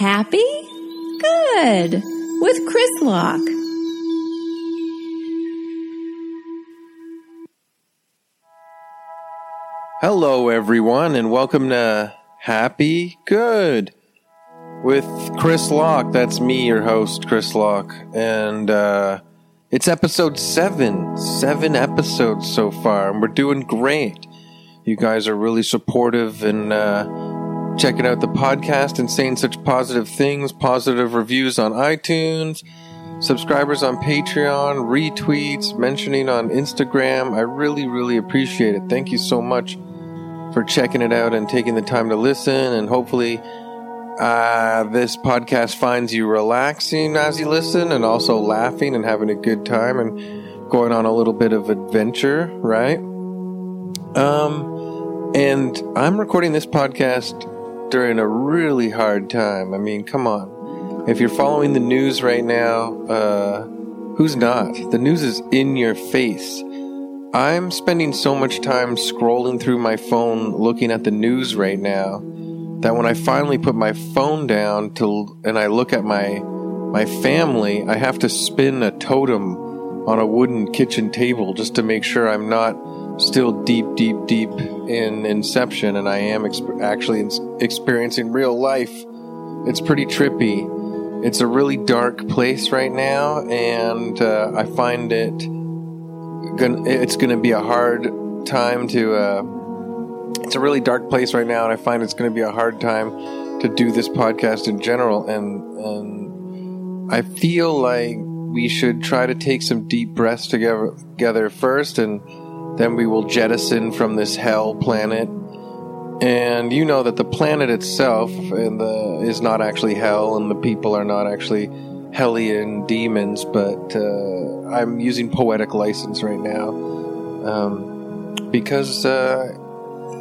Happy? Good. With Chris Locke. Hello, everyone, and welcome to Happy Good with Chris Locke. That's me, your host, Chris Locke. And uh, it's episode seven. Seven episodes so far, and we're doing great. You guys are really supportive and uh, checking out the podcast and saying such positive things, positive reviews on iTunes, subscribers on Patreon, retweets, mentioning on Instagram. I really, really appreciate it. Thank you so much for checking it out and taking the time to listen. And hopefully, uh, this podcast finds you relaxing as you listen and also laughing and having a good time and going on a little bit of adventure, right? Um, and I'm recording this podcast during a really hard time. I mean, come on. If you're following the news right now, uh, who's not? The news is in your face. I'm spending so much time scrolling through my phone looking at the news right now that when I finally put my phone down to and I look at my my family, I have to spin a totem on a wooden kitchen table just to make sure I'm not still deep, deep, deep in Inception and I am exp- actually experiencing real life. It's pretty trippy. It's a really dark place right now, and uh, I find it gonna, it's going to be a hard time to. Uh, it's a really dark place right now, and I find it's going to be a hard time to do this podcast in general. And, and I feel like we should try to take some deep breaths together, together first, and then we will jettison from this hell planet. And you know that the planet itself the, is not actually hell, and the people are not actually hellion demons, but uh, I'm using poetic license right now um, because uh,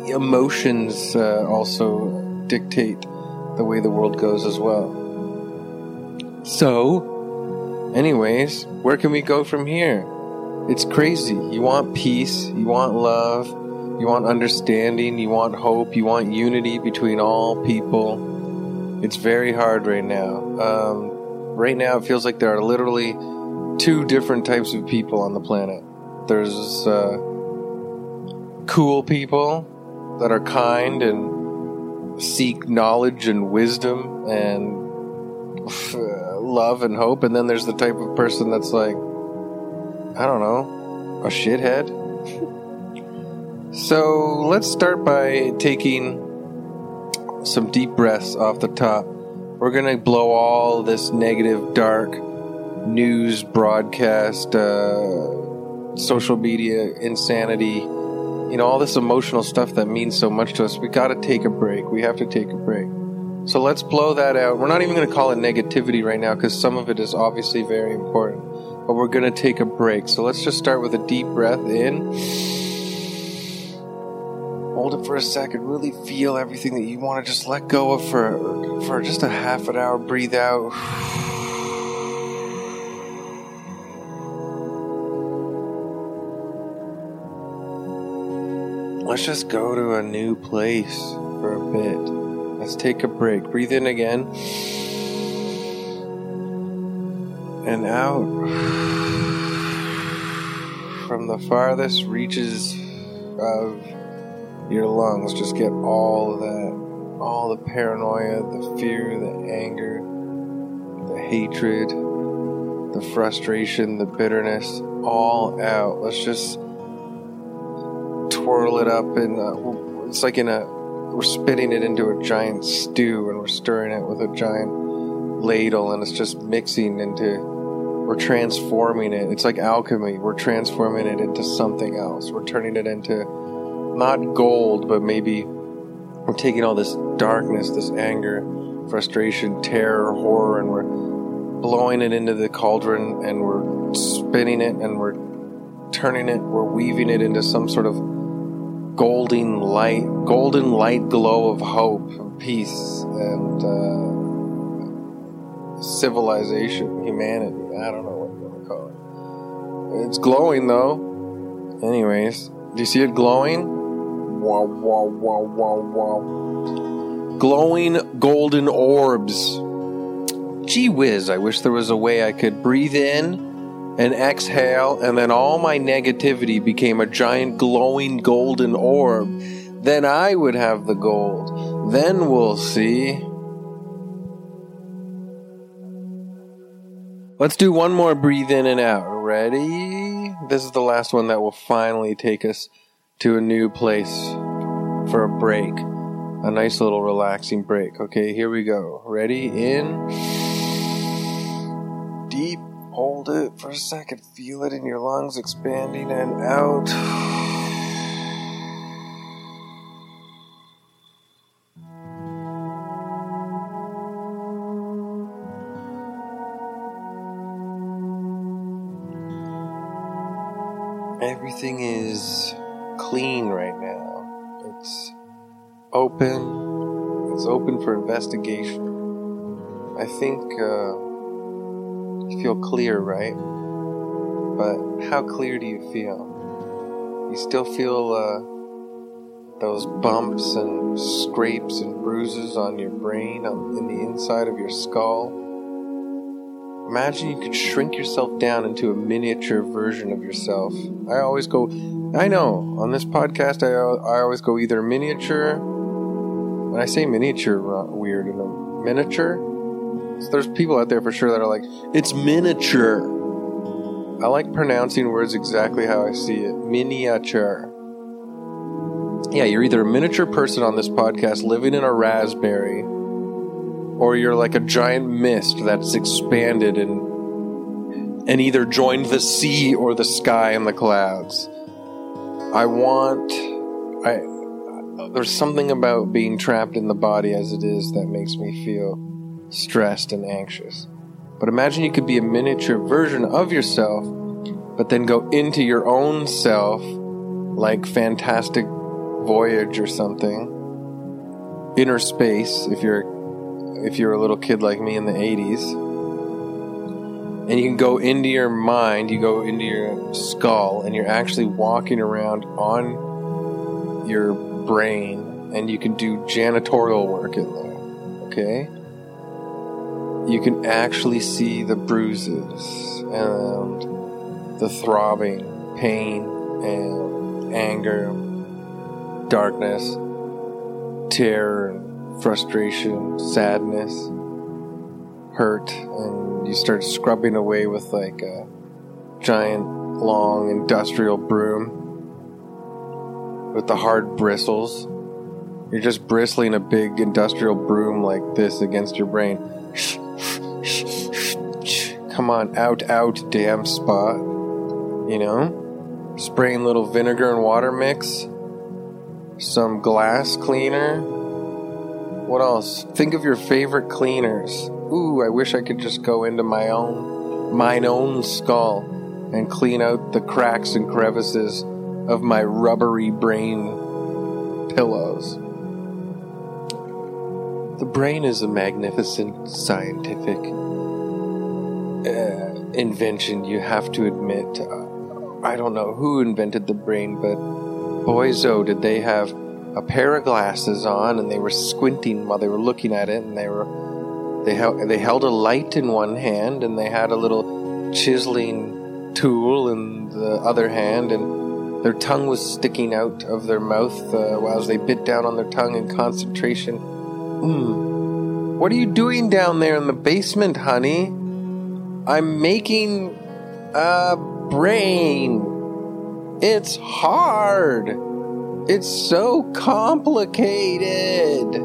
emotions uh, also dictate the way the world goes as well. So, anyways, where can we go from here? It's crazy. You want peace, you want love, you want understanding, you want hope, you want unity between all people. It's very hard right now. Um, right now it feels like there are literally two different types of people on the planet. There's uh, cool people that are kind and seek knowledge and wisdom and uh, love and hope, and then there's the type of person that's like, I don't know, a shithead. so let's start by taking some deep breaths off the top we're going to blow all this negative, dark news broadcast, uh, social media insanity, you know, all this emotional stuff that means so much to us. We got to take a break. We have to take a break. So let's blow that out. We're not even going to call it negativity right now because some of it is obviously very important. But we're going to take a break. So let's just start with a deep breath in hold it for a second, really feel everything that you want to just let go of for for just a half an hour. Breathe out. Let's just go to a new place for a bit. Let's take a break. Breathe in again. And out from the farthest reaches of your lungs just get all of that, all the paranoia, the fear, the anger, the hatred, the frustration, the bitterness, all out. Let's just twirl it up and it's like in a we're spitting it into a giant stew and we're stirring it with a giant ladle and it's just mixing into we're transforming it. It's like alchemy. We're transforming it into something else. We're turning it into not gold, but maybe we're taking all this darkness, this anger, frustration, terror, horror, and we're blowing it into the cauldron and we're spinning it and we're turning it, we're weaving it into some sort of golden light, golden light glow of hope, and peace, and uh, civilization, humanity. I don't know what you want to call it. It's glowing though. Anyways, do you see it glowing? Wow, wow, wow, wow, wow. Glowing golden orbs gee whiz, I wish there was a way I could breathe in and exhale, and then all my negativity became a giant glowing golden orb. Then I would have the gold. Then we'll see. Let's do one more breathe in and out. Ready? This is the last one that will finally take us to a new place for a break. A nice little relaxing break. Okay, here we go. Ready? In. Deep. Hold it for a second. Feel it in your lungs expanding and out. Everything is clean right now. It's open. It's open for investigation. I think uh, you feel clear, right? But how clear do you feel? You still feel uh, those bumps and scrapes and bruises on your brain, on, in the inside of your skull? Imagine you could shrink yourself down into a miniature version of yourself. I always go, I know, on this podcast, I, I always go either miniature, when I say miniature, uh, weird, you know, miniature? So there's people out there for sure that are like, it's miniature. I like pronouncing words exactly how I see it miniature. Yeah, you're either a miniature person on this podcast living in a raspberry or you're like a giant mist that's expanded and and either joined the sea or the sky and the clouds. I want I there's something about being trapped in the body as it is that makes me feel stressed and anxious. But imagine you could be a miniature version of yourself, but then go into your own self like Fantastic Voyage or something. Innerspace if you're if you're a little kid like me in the 80s. And you can go into your mind, you go into your skull, and you're actually walking around on your brain, and you can do janitorial work in there. Okay? You can actually see the bruises and the throbbing pain and anger, darkness, terror, frustration, sadness, hurt, and you start scrubbing away with like a giant, long industrial broom with the hard bristles. You're just bristling a big industrial broom like this against your brain. Come on, out, out, damn spot. You know? Spraying little vinegar and water mix, some glass cleaner what else? Think of your favorite cleaners. Ooh, I wish I could just go into my own, mine own skull and clean out the cracks and crevices of my rubbery brain pillows. The brain is a magnificent scientific uh, invention, you have to admit. I don't know who invented the brain, but boy, oh, did they have a pair of glasses on and they were squinting while they were looking at it and they were they held they held a light in one hand and they had a little chiseling tool in the other hand and their tongue was sticking out of their mouth uh, while they bit down on their tongue in concentration. Mm. What are you doing down there in the basement, honey? I'm making a brain. It's hard. It's so complicated.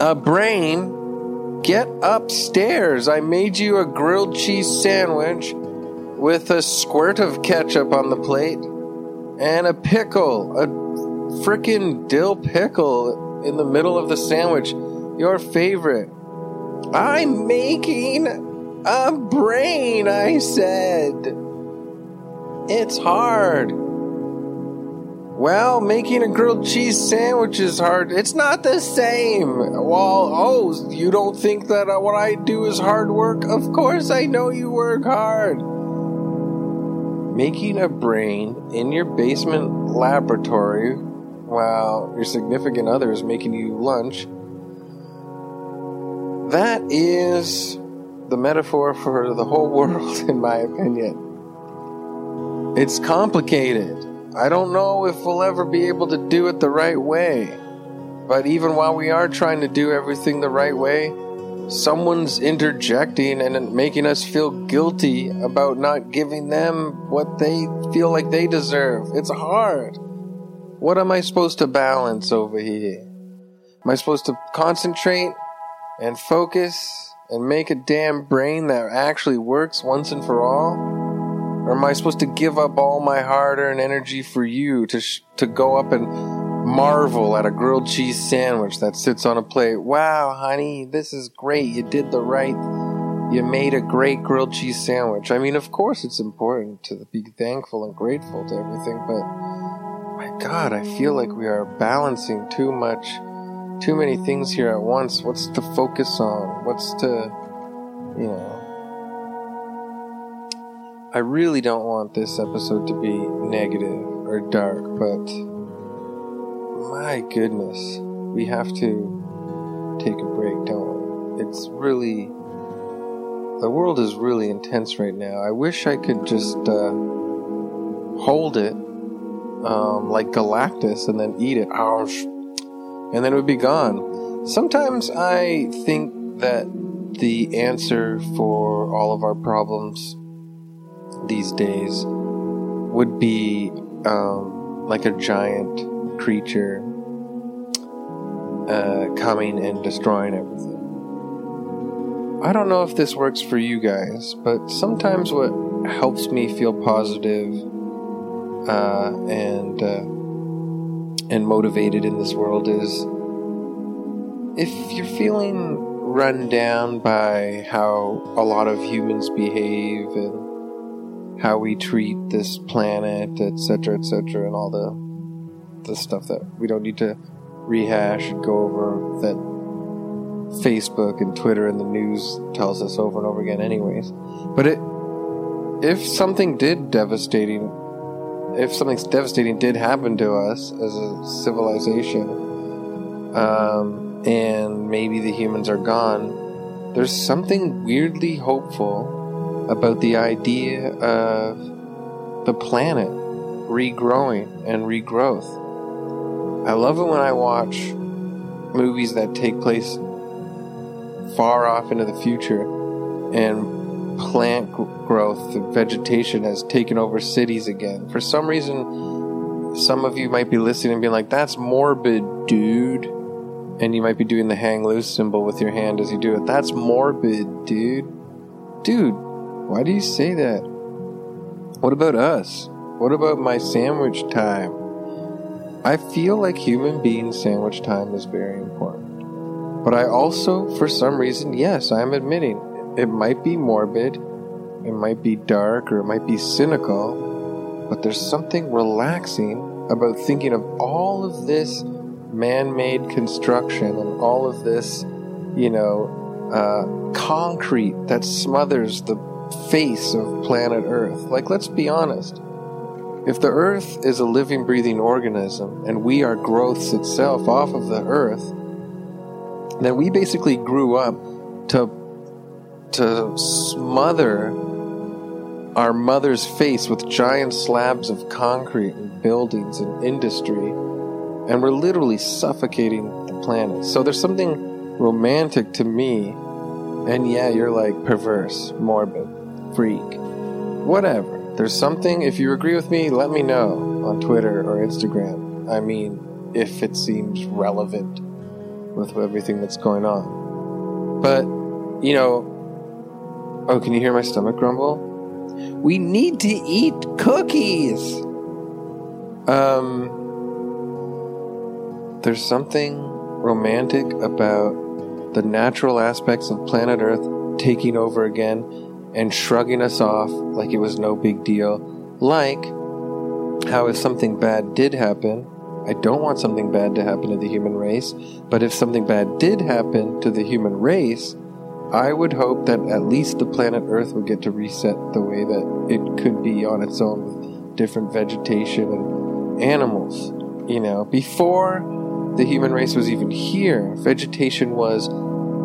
A brain, get upstairs. I made you a grilled cheese sandwich with a squirt of ketchup on the plate and a pickle, a frickin' dill pickle in the middle of the sandwich. Your favorite. I'm making a brain, I said. It's hard. Well, making a grilled cheese sandwich is hard. It's not the same. Well, oh, you don't think that uh, what I do is hard work? Of course, I know you work hard. Making a brain in your basement laboratory while your significant other is making you lunch. that is the metaphor for the whole world, in my opinion. It's complicated. I don't know if we'll ever be able to do it the right way. But even while we are trying to do everything the right way, someone's interjecting and making us feel guilty about not giving them what they feel like they deserve. It's hard. What am I supposed to balance over here? Am I supposed to concentrate and focus and make a damn brain that actually works once and for all? Or am I supposed to give up all my hard-earned energy for you to sh- to go up and marvel at a grilled cheese sandwich that sits on a plate? Wow, honey, this is great. You did the right. You made a great grilled cheese sandwich. I mean, of course, it's important to be thankful and grateful to everything, but my God, I feel like we are balancing too much, too many things here at once. What's to focus on? What's to, you know. I really don't want this episode to be negative or dark, but my goodness, we have to take a break, don't we? It's really. The world is really intense right now. I wish I could just uh, hold it um, like Galactus and then eat it. Ouch. And then it would be gone. Sometimes I think that the answer for all of our problems these days would be um, like a giant creature uh, coming and destroying everything. I don't know if this works for you guys, but sometimes what helps me feel positive uh, and uh, and motivated in this world is if you're feeling run down by how a lot of humans behave and how we treat this planet, etc., etc., and all the the stuff that we don't need to rehash and go over that Facebook and Twitter and the news tells us over and over again, anyways. But it, if something did devastating, if something devastating did happen to us as a civilization, um, and maybe the humans are gone, there's something weirdly hopeful about the idea of the planet regrowing and regrowth. I love it when I watch movies that take place far off into the future and plant growth, vegetation has taken over cities again. For some reason, some of you might be listening and being like, that's morbid, dude. And you might be doing the hang loose symbol with your hand as you do it. That's morbid, dude. Dude, why do you say that? What about us? What about my sandwich time? I feel like human being sandwich time is very important. But I also, for some reason, yes, I'm admitting it might be morbid, it might be dark, or it might be cynical, but there's something relaxing about thinking of all of this man made construction and all of this, you know, uh, concrete that smothers the face of planet Earth. Like, let's be honest. If the Earth is a living, breathing organism and we are growths itself off of the Earth, then we basically grew up to, to smother our mother's face with giant slabs of concrete and buildings and industry, and we're literally suffocating the planet. So there's something romantic to me, and yeah, you're like perverse, morbid freak. Whatever. There's something, if you agree with me, let me know on Twitter or Instagram. I mean, if it seems relevant with everything that's going on. But, you know, oh, can you hear my stomach grumble? We need to eat cookies! Um, there's something romantic about the natural aspects of planet Earth taking over again and shrugging us off like it was no big deal. Like how if something bad did happen, I don't want something bad to happen to the human race, but if something bad did happen to the human race, I would hope that at least the planet Earth would get to reset the way that it could be on its own with different vegetation and animals. You know, before the human race was even here, vegetation was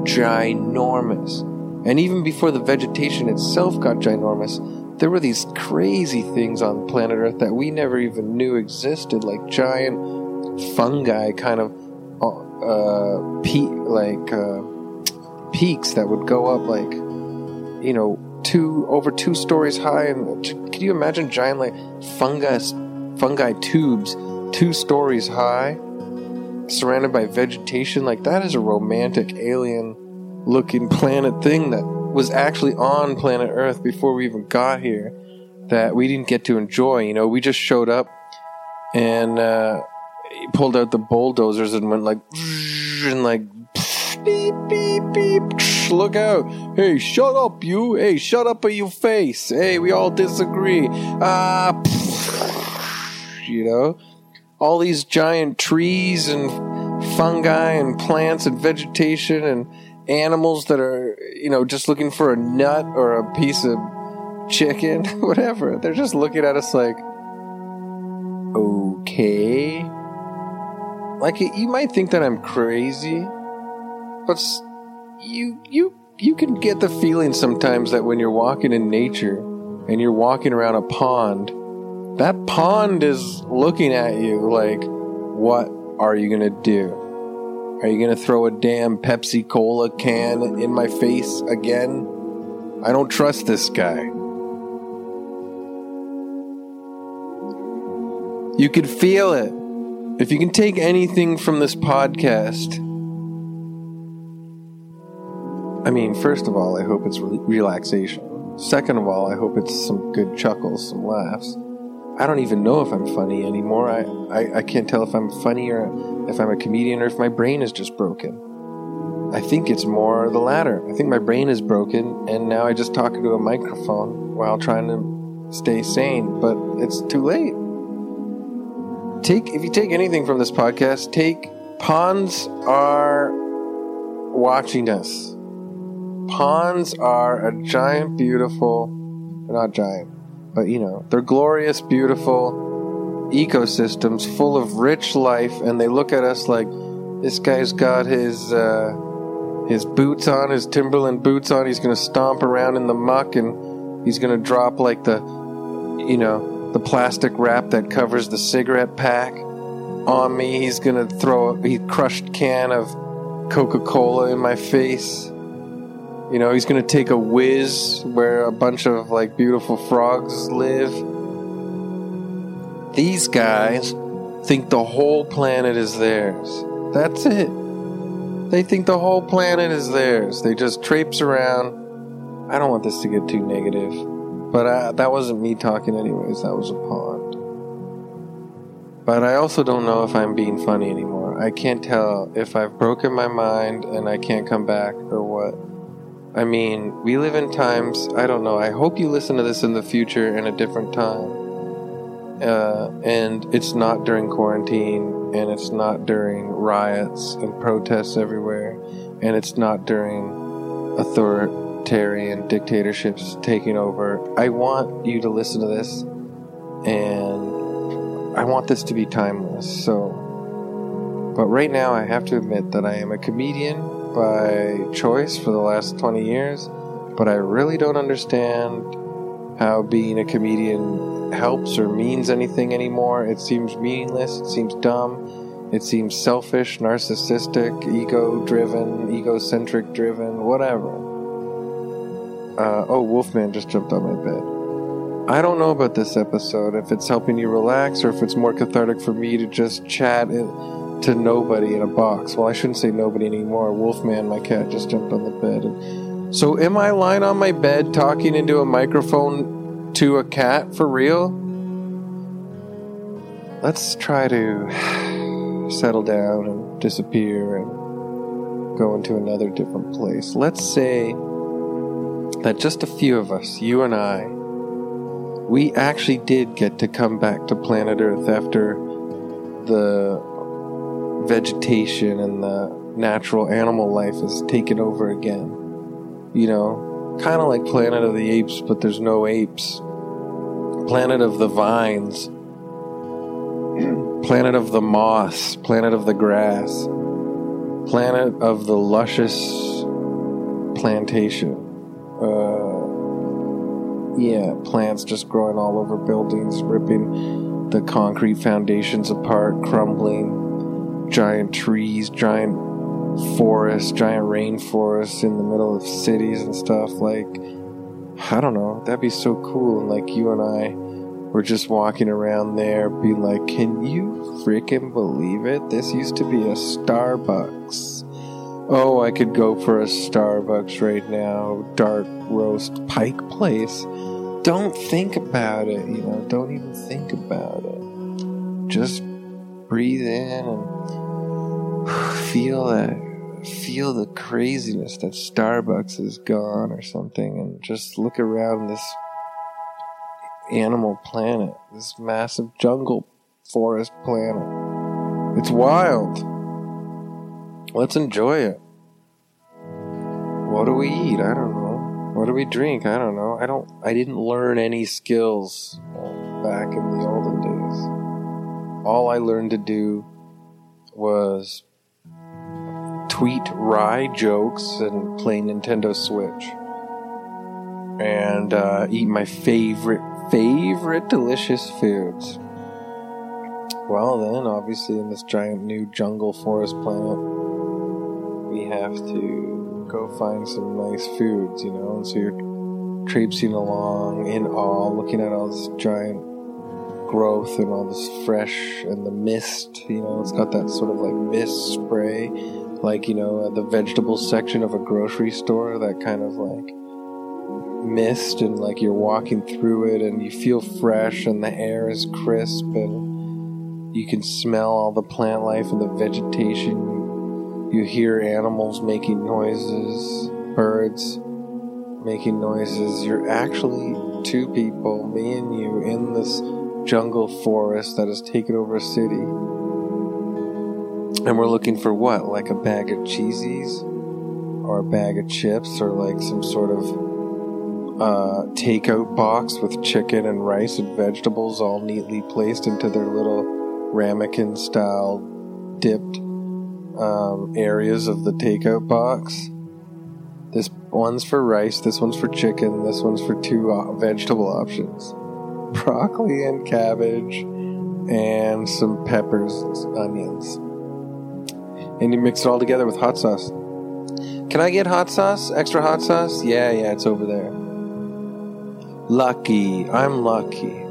ginormous. And even before the vegetation itself got ginormous, there were these crazy things on planet Earth that we never even knew existed, like giant fungi, kind of uh, pe- like uh, peaks that would go up like you know two over two stories high. And can you imagine giant like fungus fungi tubes two stories high, surrounded by vegetation? Like that is a romantic alien looking planet thing that was actually on planet Earth before we even got here that we didn't get to enjoy. You know, we just showed up and uh, pulled out the bulldozers and went like and like beep beep beep. Look out! Hey, shut up, you! Hey, shut up, at your face! Hey, we all disagree. Ah, uh, you know, all these giant trees and fungi and plants and vegetation and animals that are, you know, just looking for a nut or a piece of chicken, whatever. They're just looking at us like, okay. Like you might think that I'm crazy, but you you you can get the feeling sometimes that when you're walking in nature and you're walking around a pond, that pond is looking at you like, what are you gonna do? Are you going to throw a damn Pepsi Cola can in my face again? I don't trust this guy. You could feel it. If you can take anything from this podcast, I mean, first of all, I hope it's re- relaxation. Second of all, I hope it's some good chuckles, some laughs. I don't even know if I'm funny anymore. I, I, I, can't tell if I'm funny or if I'm a comedian or if my brain is just broken. I think it's more the latter. I think my brain is broken and now I just talk into a microphone while trying to stay sane, but it's too late. Take if you take anything from this podcast, take ponds are watching us. Ponds are a giant beautiful, not giant but you know, they're glorious, beautiful ecosystems full of rich life, and they look at us like this guy's got his uh, his boots on, his Timberland boots on. He's going to stomp around in the muck, and he's going to drop like the, you know, the plastic wrap that covers the cigarette pack on me. He's going to throw a crushed can of Coca Cola in my face. You know, he's to take a whiz where a bunch of like beautiful frogs live. These guys think the whole planet is theirs. That's it. They think the whole planet is theirs. They just traipse around. I don't want this to get too negative, but I, that wasn't me talking, anyways. That was a pond. But I also don't know if I'm being funny anymore. I can't tell if I've broken my mind and I can't come back or what. I mean, we live in times, I don't know, I hope you listen to this in the future in a different time. Uh, and it's not during quarantine, and it's not during riots and protests everywhere, and it's not during authoritarian dictatorships taking over. I want you to listen to this, and I want this to be timeless. So, but right now, I have to admit that I am a comedian by choice for the last 20 years, but I really don't understand how being a comedian helps or means anything anymore. It seems meaningless, it seems dumb, it seems selfish, narcissistic, ego driven, egocentric driven, whatever. Uh, oh, Wolfman just jumped on my bed. I don't know about this episode, if it's helping you relax or if it's more cathartic for me to just chat. It, to nobody in a box. Well, I shouldn't say nobody anymore. Wolfman, my cat, just jumped on the bed. And so, am I lying on my bed talking into a microphone to a cat for real? Let's try to settle down and disappear and go into another different place. Let's say that just a few of us, you and I, we actually did get to come back to planet Earth after the vegetation and the natural animal life is taken over again. You know, kind of like Planet of the Apes, but there's no apes. Planet of the Vines, Planet of the Moss, Planet of the Grass, planet of the luscious plantation. Uh, yeah, plants just growing all over buildings, ripping the concrete foundations apart, crumbling. Giant trees, giant forests, giant rainforests in the middle of cities and stuff. Like, I don't know, that'd be so cool. And like you and I were just walking around there, be like, can you freaking believe it? This used to be a Starbucks. Oh, I could go for a Starbucks right now. Dark roast pike place. Don't think about it, you know, don't even think about it. Just breathe in and feel that feel the craziness that Starbucks is gone or something and just look around this animal planet, this massive jungle forest planet. It's wild. Let's enjoy it. What do we eat? I don't know. What do we drink? I don't know. I don't I didn't learn any skills back in the olden days. All I learned to do was tweet wry jokes and play Nintendo Switch. And uh, eat my favorite, favorite delicious foods. Well, then, obviously, in this giant new jungle forest planet, we have to go find some nice foods, you know? And so you're traipsing along in awe, looking at all this giant growth and all this fresh and the mist, you know, it's got that sort of like mist spray like you know the vegetable section of a grocery store that kind of like mist and like you're walking through it and you feel fresh and the air is crisp and you can smell all the plant life and the vegetation. You hear animals making noises birds making noises. You're actually two people me and you in this jungle forest that has taken over a city and we're looking for what? Like a bag of cheesies? Or a bag of chips? Or like some sort of uh, takeout box with chicken and rice and vegetables all neatly placed into their little ramekin style dipped um, areas of the takeout box. This one's for rice, this one's for chicken, this one's for two uh, vegetable options broccoli and cabbage, and some peppers, and onions and you mix it all together with hot sauce. Can I get hot sauce? Extra hot sauce? Yeah, yeah, it's over there. Lucky. I'm lucky.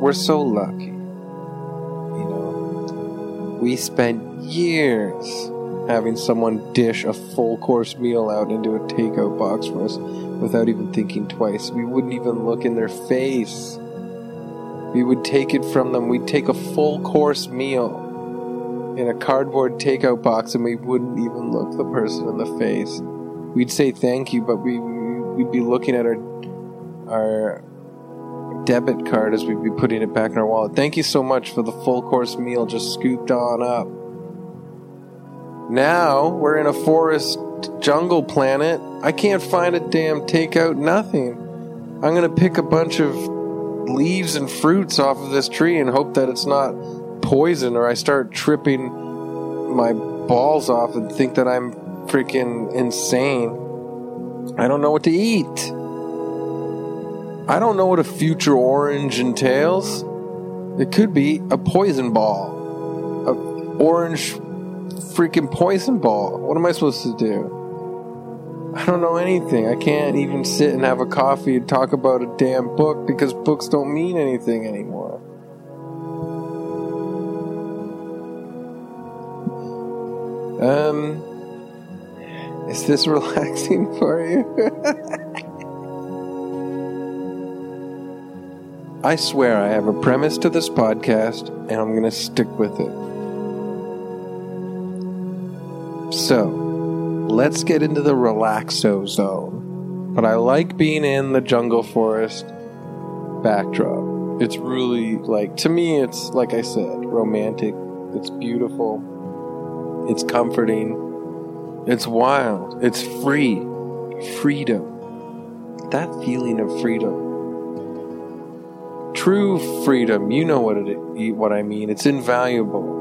We're so lucky. You know, we spent years having someone dish a full course meal out into a takeout box for us without even thinking twice. We wouldn't even look in their face. We would take it from them. We'd take a full course meal in a cardboard takeout box and we wouldn't even look the person in the face. We'd say thank you, but we we'd be looking at our our debit card as we'd be putting it back in our wallet. Thank you so much for the full course meal just scooped on up. Now we're in a forest jungle planet. I can't find a damn takeout nothing. I'm to pick a bunch of leaves and fruits off of this tree and hope that it's not poison or I start tripping my balls off and think that I'm freaking insane. I don't know what to eat. I don't know what a future orange entails. It could be a poison ball. A orange freaking poison ball. What am I supposed to do? I don't know anything. I can't even sit and have a coffee and talk about a damn book because books don't mean anything anymore. Um, is this relaxing for you? I swear I have a premise to this podcast, and I'm going to stick with it. So, let's get into the relaxo zone. But I like being in the jungle forest backdrop. It's really like, to me, it's like I said, romantic. It's beautiful. It's comforting. It's wild. It's free. Freedom. That feeling of freedom. True freedom, you know what it what I mean. It's invaluable.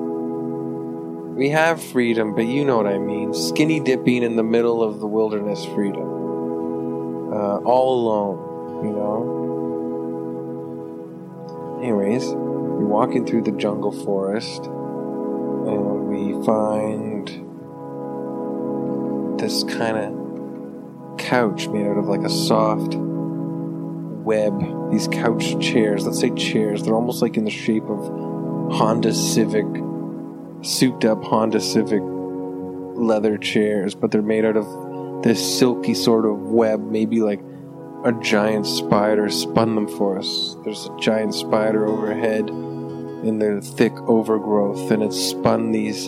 We have freedom, but you know what I mean. Skinny dipping in the middle of the wilderness freedom. Uh, all alone, you know? Anyways, we're walking through the jungle forest and we find this kind of couch made out of like a soft web. These couch chairs, let's say chairs, they're almost like in the shape of Honda Civic, souped up Honda Civic leather chairs, but they're made out of this silky sort of web, maybe like a giant spider spun them for us. There's a giant spider overhead in the thick overgrowth, and it spun these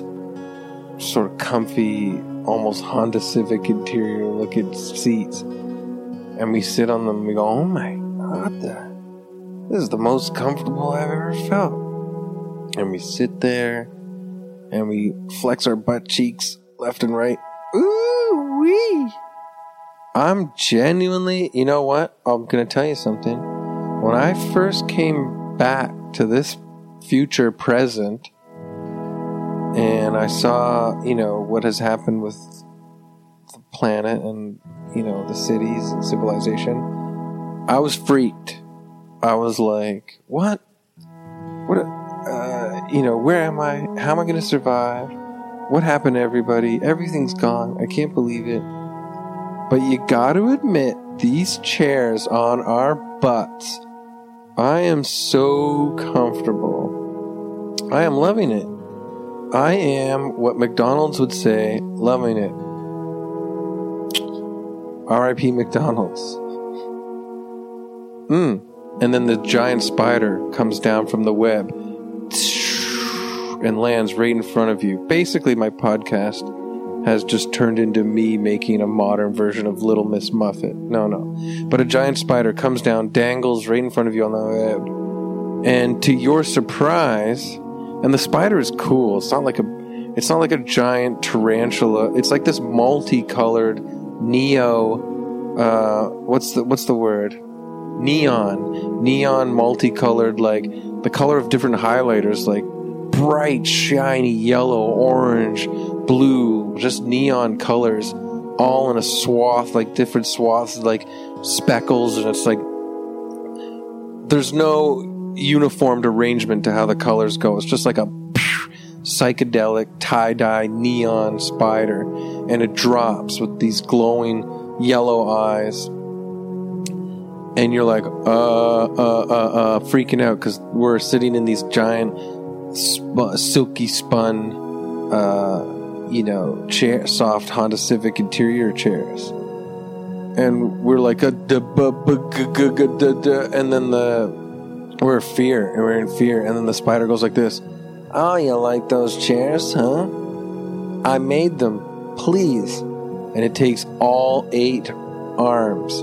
sort of comfy, almost Honda Civic interior looking seats. And we sit on them we go, oh my god, the, this is the most comfortable I've ever felt. And we sit there and we flex our butt cheeks left and right. Ooh wee! I'm genuinely, you know what? I'm gonna tell you something. When I first came back to this future present, and I saw, you know, what has happened with the planet and, you know, the cities and civilization, I was freaked. I was like, what? What? Uh, you know, where am I? How am I going to survive? What happened to everybody? Everything's gone. I can't believe it. But you got to admit, these chairs on our butts, I am so comfortable. I am loving it. I am what McDonald's would say, loving it. R.I.P. McDonald's. Mm. And then the giant spider comes down from the web and lands right in front of you. Basically, my podcast has just turned into me making a modern version of Little Miss Muffet. No, no. But a giant spider comes down, dangles right in front of you on the web. And to your surprise, and the spider is cool. It's not like a it's not like a giant tarantula. It's like this multicolored neo uh what's the what's the word? Neon. Neon multicolored like the color of different highlighters like bright shiny yellow, orange, blue, just neon colors all in a swath like different swaths like speckles and it's like there's no uniformed arrangement to how the colors go. It's just like a psychedelic tie dye neon spider, and it drops with these glowing yellow eyes. And you're like, uh, uh, uh, uh, freaking out because we're sitting in these giant, sp- silky spun, uh, you know, chair, soft Honda Civic interior chairs. And we're like, a, and then the we're fear, and we're in fear. And then the spider goes like this Oh, you like those chairs, huh? I made them, please. And it takes all eight arms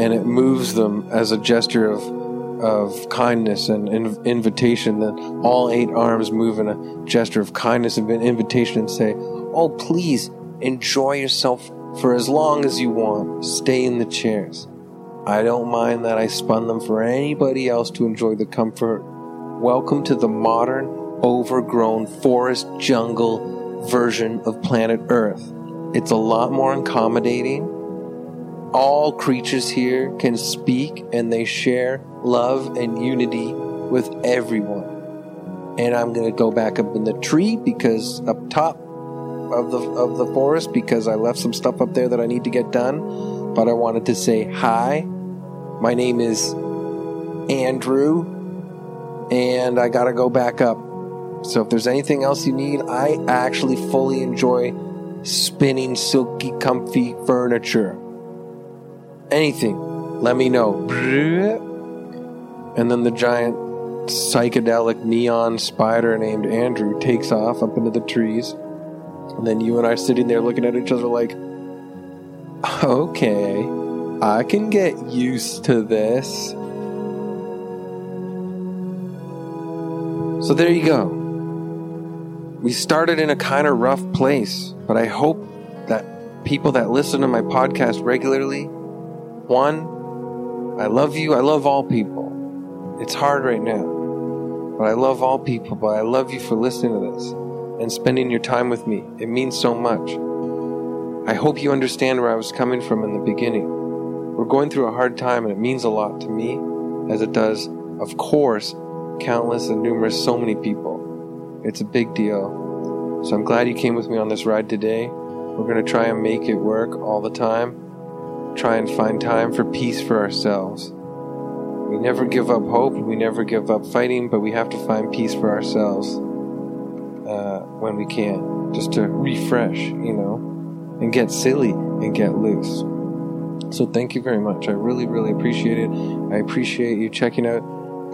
and it moves them as a gesture of, of kindness and inv- invitation. Then all eight arms move in a gesture of kindness and invitation and say, Oh, please enjoy yourself for as long as you want. Stay in the chairs. I don't mind that I spun them for anybody else to enjoy the comfort. Welcome to the modern, overgrown forest jungle version of planet Earth. It's a lot more accommodating. All creatures here can speak and they share love and unity with everyone. And I'm going to go back up in the tree because up top of the of the forest because I left some stuff up there that I need to get done. But I wanted to say hi my name is Andrew, and I gotta go back up. So if there's anything else you need, I actually fully enjoy spinning silky, comfy furniture. Anything, let me know. And then the giant psychedelic neon spider named Andrew takes off up into the trees. And then you and I are sitting there looking at each other like, okay. I can get used to this. So there you go. We started in a kind of rough place, but I hope that people that listen to my podcast regularly, one, I love you. I love all people. It's hard right now, but I love all people, but I love you for listening to this. and spending your time with me. It means so much. I hope you understand where I was coming from in the beginning. We're going through a hard time, and it means a lot to me, as it does, of course, countless and numerous, so many people. It's a big deal. So I'm glad you came with me on this ride today. We're going to try and make it work all the time. Try and find time for peace for ourselves. We never give up hope, we never give up fighting, but we have to find peace for ourselves uh, when we can, just to refresh, you know, and get silly and get loose. So thank you very much. I really, really appreciate it. I appreciate you checking out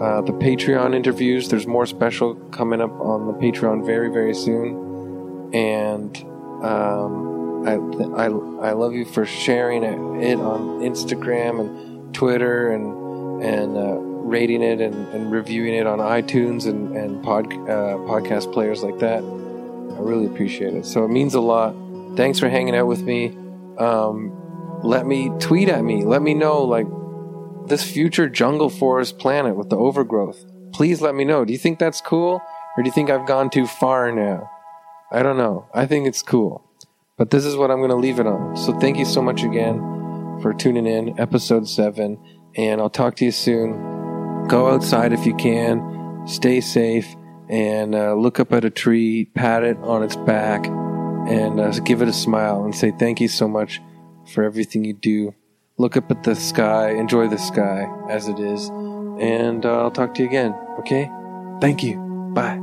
uh, the Patreon interviews. There's more special coming up on the Patreon very, very soon. And um, I, I, I love you for sharing it, on Instagram and Twitter and and uh, rating it and, and, reviewing it on iTunes and, and pod, uh, podcast players like that. I really appreciate it. So it means a lot. Thanks for hanging out with me. Um, let me tweet at me. Let me know, like, this future jungle forest planet with the overgrowth. Please let me know. Do you think that's cool? Or do you think I've gone too far now? I don't know. I think it's cool. But this is what I'm going to leave it on. So thank you so much again for tuning in, episode 7, and I'll talk to you soon. Go outside if you can, stay safe, and uh, look up at a tree, pat it on its back, and uh, give it a smile and say thank you so much for everything you do. Look up at the sky, enjoy the sky as it is, and uh, I'll talk to you again, okay? Thank you. Bye.